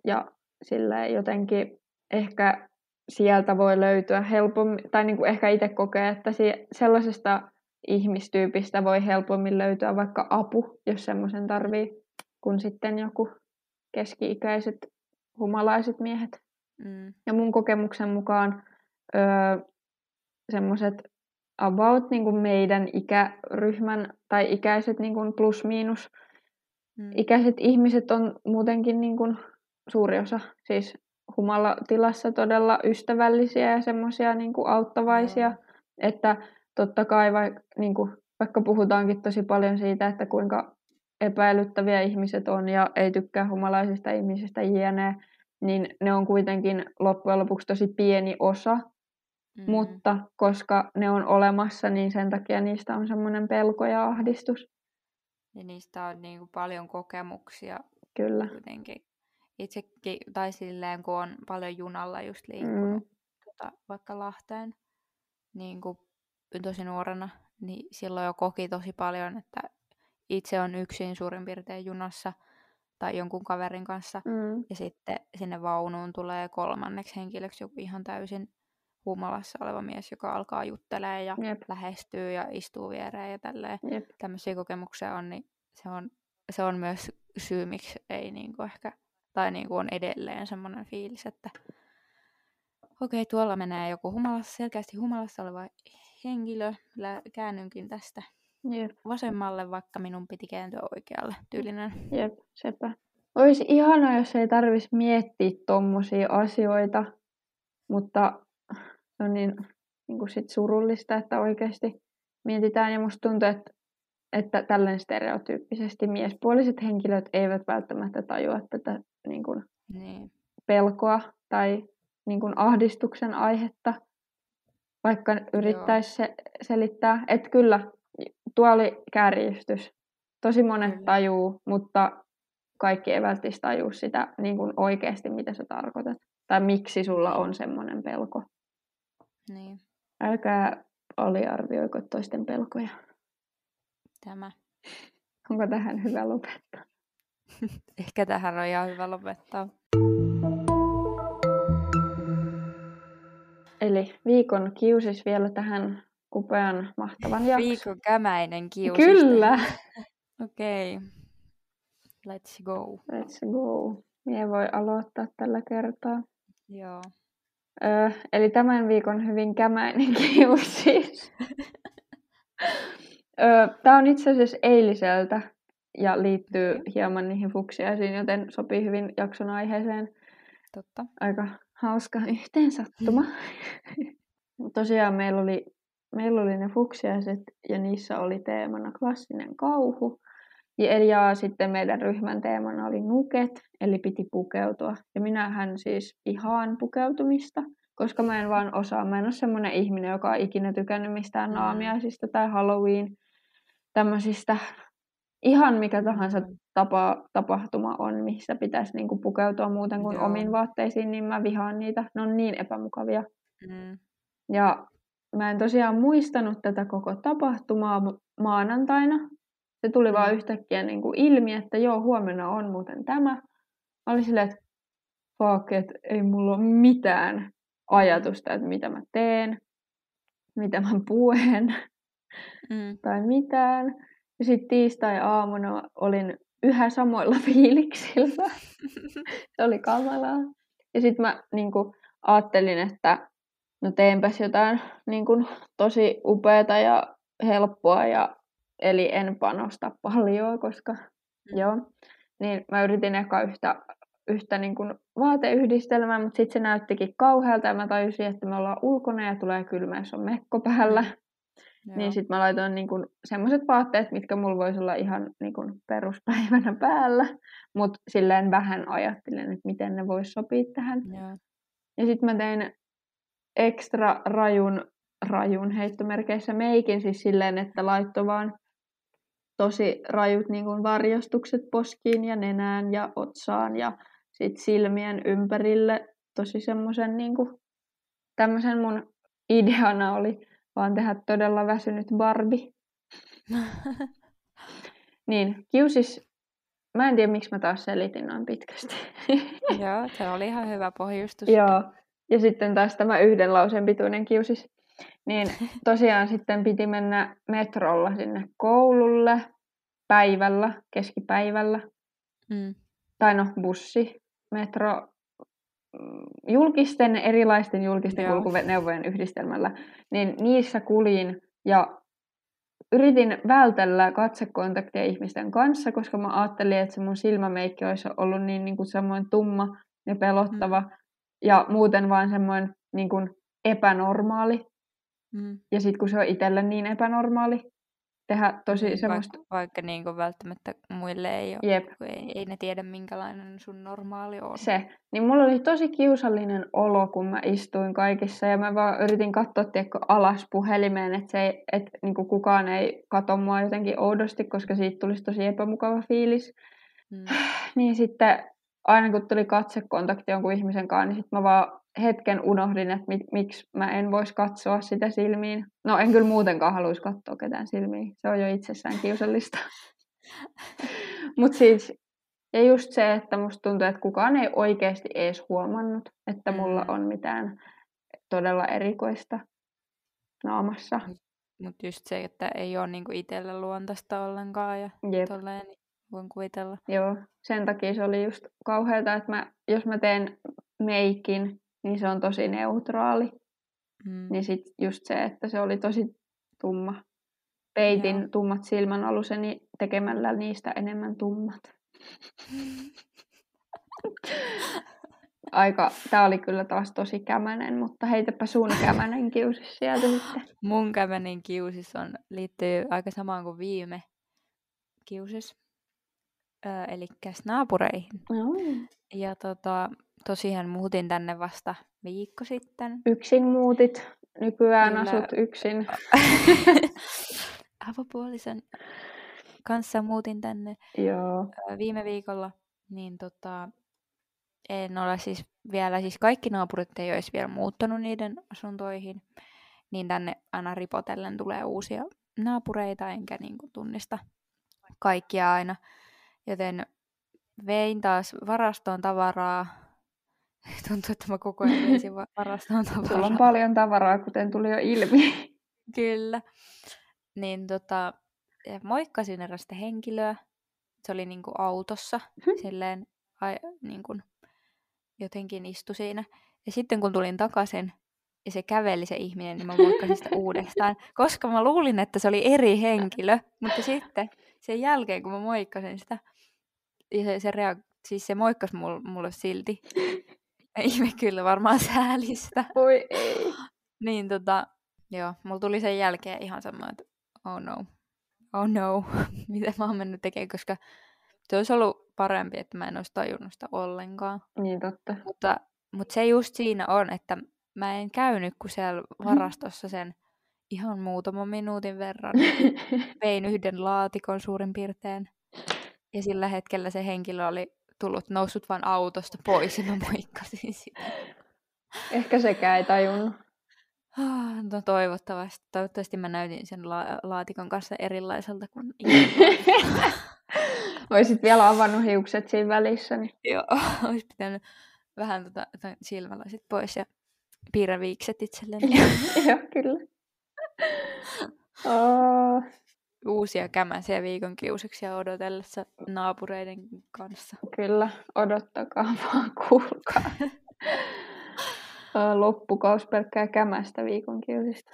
ja silleen jotenkin ehkä sieltä voi löytyä helpommin, tai niin kuin ehkä itse kokee, että sellaisesta ihmistyypistä voi helpommin löytyä vaikka apu, jos semmoisen tarvii, kun sitten joku keski-ikäiset humalaiset miehet. Mm, Ja mun kokemuksen mukaan öö, semmoiset about niin kuin meidän ikäryhmän tai ikäiset niin kuin plus-miinus mm, ikäiset ihmiset on muutenkin niin kuin suuri osa siis humalatilassa todella ystävällisiä ja semmoisia niin auttavaisia, Joo. että totta kai vaikka, niin kuin, vaikka puhutaankin tosi paljon siitä, että kuinka epäilyttäviä ihmiset on ja ei tykkää humalaisista ihmisistä jne, niin ne on kuitenkin loppujen lopuksi tosi pieni osa, mm, mutta koska ne on olemassa, niin sen takia niistä on semmoinen pelko ja ahdistus. Ja niistä on niinku paljon kokemuksia Kyllä. kuitenkin. Itsekin, tai silleen, kun on paljon junalla just liikkunut Mm. tota, vaikka Lahteen niin kuin tosi nuorena, niin silloin jo koki tosi paljon, että itse on yksin suurin piirtein junassa tai jonkun kaverin kanssa. Mm. Ja sitten sinne vaunuun tulee kolmanneksi henkilöksi joku ihan täysin humalassa oleva mies, joka alkaa juttelee ja Jep. lähestyy ja istuu viereen ja tälleen. Jep. Tämmöisiä kokemuksia on, niin se on, se on myös syy, miksi ei niinku ehkä, tai niinku on edelleen semmoinen fiilis, että okei, okay, tuolla menee joku humalassa, selkeästi humalassa oleva henkilö, käännynkin tästä Jep. vasemmalle, vaikka minun piti kääntyä oikealle, tyylinen. Jep, sepä. Olisi ihanaa, jos ei tarvitsisi miettiä tommosia asioita, mutta se on niin, niin kuin sit surullista, että oikeasti mietitään. Ja musta tuntuu, että, että tällainen stereotyyppisesti miespuoliset henkilöt eivät välttämättä tajua tätä niin kuin Niin. pelkoa tai niin kuin ahdistuksen aihetta, vaikka yrittäisi se, selittää. Että kyllä, tuo oli kärjistys. Tosi monet tajuu, mutta kaikki ei välttämättä tajuu sitä niin kuin oikeasti, mitä sä tarkoitat. Tai miksi sulla on semmoinen pelko. Niin, Älkää aliarvioiko toisten pelkoja. tämä. Onko tähän hyvä lopettaa? Ehkä tähän on ihan hyvä lopettaa. Eli viikon kiusis vielä tähän upean, mahtavan jakson. Viikon kämäinen kiusista. Kyllä! Okei. Okay. Let's go. Let's go. Mie voi aloittaa tällä kertaa. Joo. Öö, eli tämän viikon hyvin kämäinen kiusis. öö, Tämä on itse asiassa eiliseltä ja liittyy hieman niihin fuksiaisiin, joten sopii hyvin jakson aiheeseen. Totta. Aika hauska yhteensattuma. Tosiaan meillä oli, meillä oli ne fuksiaiset ja niissä oli teemana klassinen kauhu. Ja, ja sitten meidän ryhmän teemana oli nuket, eli piti pukeutua. Ja minähän siis ihaan pukeutumista, koska mä en vaan osaa. Mä en ole semmoinen ihminen, joka on ikinä tykännyt mistään Mm. naamiaisista tai Halloween tämmöisistä. Ihan mikä tahansa Mm. Tapa, tapahtuma on, missä pitäisi niinku pukeutua muuten kuin Joo. omiin vaatteisiin, niin mä vihaan niitä. Ne on niin epämukavia. Mm. Ja mä en tosiaan muistanut tätä koko tapahtumaa maanantaina. Se tuli vaan Mm. yhtäkkiä niin kuin ilmi, että joo, huomenna on muuten tämä. Mä olin silleen, että fuck, että ei mulla ole mitään ajatusta, että mitä mä teen, mitä mä puen Mm. tai mitään. Ja sitten tiistai-aamuna olin yhä samoilla fiiliksillä. Se oli kamalaa. Ja sitten mä niin kuin, ajattelin, että no teenpäs jotain niin kuin, tosi upeata ja helppoa, ja, eli en panosta paljon, koska Mm. joo. Niin mä yritin eka yhtä, yhtä niin kuin, vaateyhdistelmää, mutta sitten se näyttikin kauhealta, ja mä tajusin, että me ollaan ulkona ja tulee kylmä, jos on mekko päällä. Joo. Niin sitten mä laitoin niin semmoiset vaatteet, mitkä mulla voisi olla ihan niin kuin peruspäivänä päällä. Mutta silleen vähän ajattelin, että miten ne vois sopia tähän. Joo. Ja sitten mä tein ekstra rajun, rajun heittomerkeissä meikin siis silleen, että laittoi vaan tosi rajut niin kuin varjostukset poskiin ja nenään ja otsaan ja sit silmien ympärille. Tosi semmoisen niin tämmöisen mun ideana oli vaan tehdä todella väsynyt Barbie. Niin, kiusis, mä en tiedä miksi mä taas selitin noin pitkästi. Joo, se oli ihan hyvä pohjustus. Joo, ja sitten taas tämä yhden lauseen pituinen kiusis. Niin tosiaan sitten piti mennä metrolla sinne koululle päivällä, keskipäivällä. Mm. Tai no bussi, metro, julkisten, erilaisten julkisten Joo. kulkuneuvojen yhdistelmällä. Niin niissä kulin ja yritin vältellä katsekontaktia ihmisten kanssa, koska mä ajattelin, että se mun silmämeikki olisi ollut niin, niin kuin semmoinen tumma ja pelottava. Mm. Ja muuten vaan semmoinen niin kuin epänormaali. Mm. Ja sitten kun se on itselle niin epänormaali, tehdä tosi Niin, semmoista... Vaikka, vaikka niin kuin välttämättä muille ei ole, Jep, ei, ei ne tiedä minkälainen sun normaali on. se. Niin mulla oli tosi kiusallinen olo, kun mä istuin kaikissa ja mä vaan yritin katsoa tiedätkö, alas puhelimeen, että se ei, et, niin kukaan ei katso mua jotenkin oudosti, koska siitä tulisi tosi epämukava fiilis. Mm. Niin sitten aina kun tuli katsekontakti jonkun ihmisen kanssa, niin sitten mä vaan hetken unohdin, että mit, miksi mä en voisi katsoa sitä silmiin. No en kyllä muutenkaan haluaisi katsoa ketään silmiin. Se on jo itsessään kiusallista. Mutta siis, ja just se, että musta tuntuu, että kukaan ei oikeasti edes huomannut, että mulla Mm. on mitään todella erikoista naamassa. Mutta just se, että ei ole niinku itselle luontaista ollenkaan ja Jep. tolleen, voin kuvitella. Joo, sen takia se oli just kauheata, että mä, jos mä teen meikin, niin se on tosi neutraali. Mm. Niin sit just se, että se oli tosi tumma. Peitin Joo. tummat silmän aluseni tekemällä niistä enemmän tummat. Aika, tää oli kyllä taas tosi kämänen, mutta heitäpä sun kämänen kiusis sieltä sitten. Mun kämänin kiusis on, liittyy aika samaan kuin viime kiusis. Öö, eli naapureihin. No. Ja tota, tosiaan muutin tänne vasta viikko sitten. Yksin muutit, nykyään Kyllä. asut yksin. Avopuolisen kanssa muutin tänne Joo. viime viikolla, niin tota, en ole siis vielä, siis kaikki naapurit ei olisi vielä muuttanut niiden asuntoihin, niin tänne aina ripotellen tulee uusia naapureita, enkä niin kuin tunnista kaikkia aina. Joten vein taas varastoon tavaraa. Tuntuu, että mä koko ajan veisin va- varastoon Sulla on tavaraa. paljon tavaraa, kuten tuli jo ilmi. Kyllä. Niin tota, moikkasin erästä henkilöä. Se oli niinku autossa. Mhm. Silleen ai, niinku, jotenkin istu siinä. Ja sitten kun tulin takaisin ja se käveli se ihminen, niin mä moikkasin sitä uudestaan. Koska mä luulin, että se oli eri henkilö. Mutta sitten sen jälkeen, kun mä moikkasin sitä, ja se, se, rea- siis se moikkasi mulle, mulle silti. Ihme kyllä varmaan säälistä. Voi ei. Niin tota, joo, mulla tuli sen jälkeen ihan semmoinen, että oh no, oh no, mitä mä oon mennyt tekemään, koska se olisi ollut parempi, että mä en olisi tajunnut sitä ollenkaan. Niin totta. Mutta, mutta se just siinä on, että mä en käynyt kuin siellä varastossa sen ihan muutaman minuutin verran. Vein yhden laatikon suurin piirtein. Ja sillä hetkellä se henkilö oli tullut, noussut vaan autosta pois ja mä moikkasin sitä. Ehkä sekään ei tajunnut. Ah, No toivottavasti. Toivottavasti mä näytin sen la- laatikon kanssa erilaiselta kuin ilman. Oisit vielä avannut hiukset siinä välissä, niin Joo, olisi pitänyt vähän tota, silmälasit pois ja piirreviikset itselleni. joo, kyllä. Oh, Uusia kämäsiä viikon kiusuksia odotellessa naapureiden kanssa. kyllä, odottakaa vaan, kuulkaa. Loppukaus pelkkää kämästä viikon kiusista.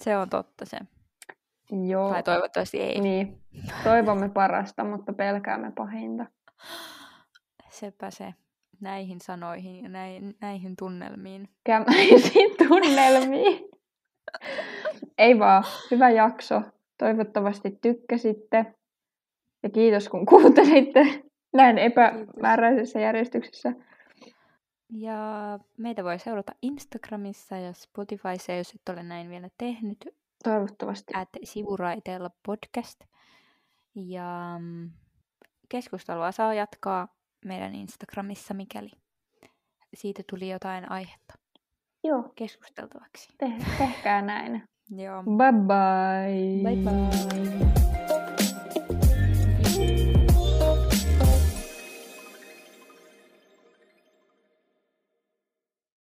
Se on totta se. Joo. Tai toivottavasti ei. Niin. Niin, toivomme parasta, mutta pelkäämme pahinta. Sepä se. Näihin sanoihin ja näihin, näihin tunnelmiin. Kämäisiin tunnelmiin. Ei vaan, hyvä jakso. Toivottavasti tykkäsitte. Ja kiitos kun kuuntelitte näin epämääräisessä järjestyksessä. Ja meitä voi seurata Instagramissa ja Spotifyssa, jos et ole näin vielä tehnyt. Toivottavasti. at sivuraiteella podcast. Ja mm, keskustelua saa jatkaa meidän Instagramissa, mikäli siitä tuli jotain aihetta Joo. keskusteltavaksi. Te- tehkää näin. Joo. Bye bye. Bye bye.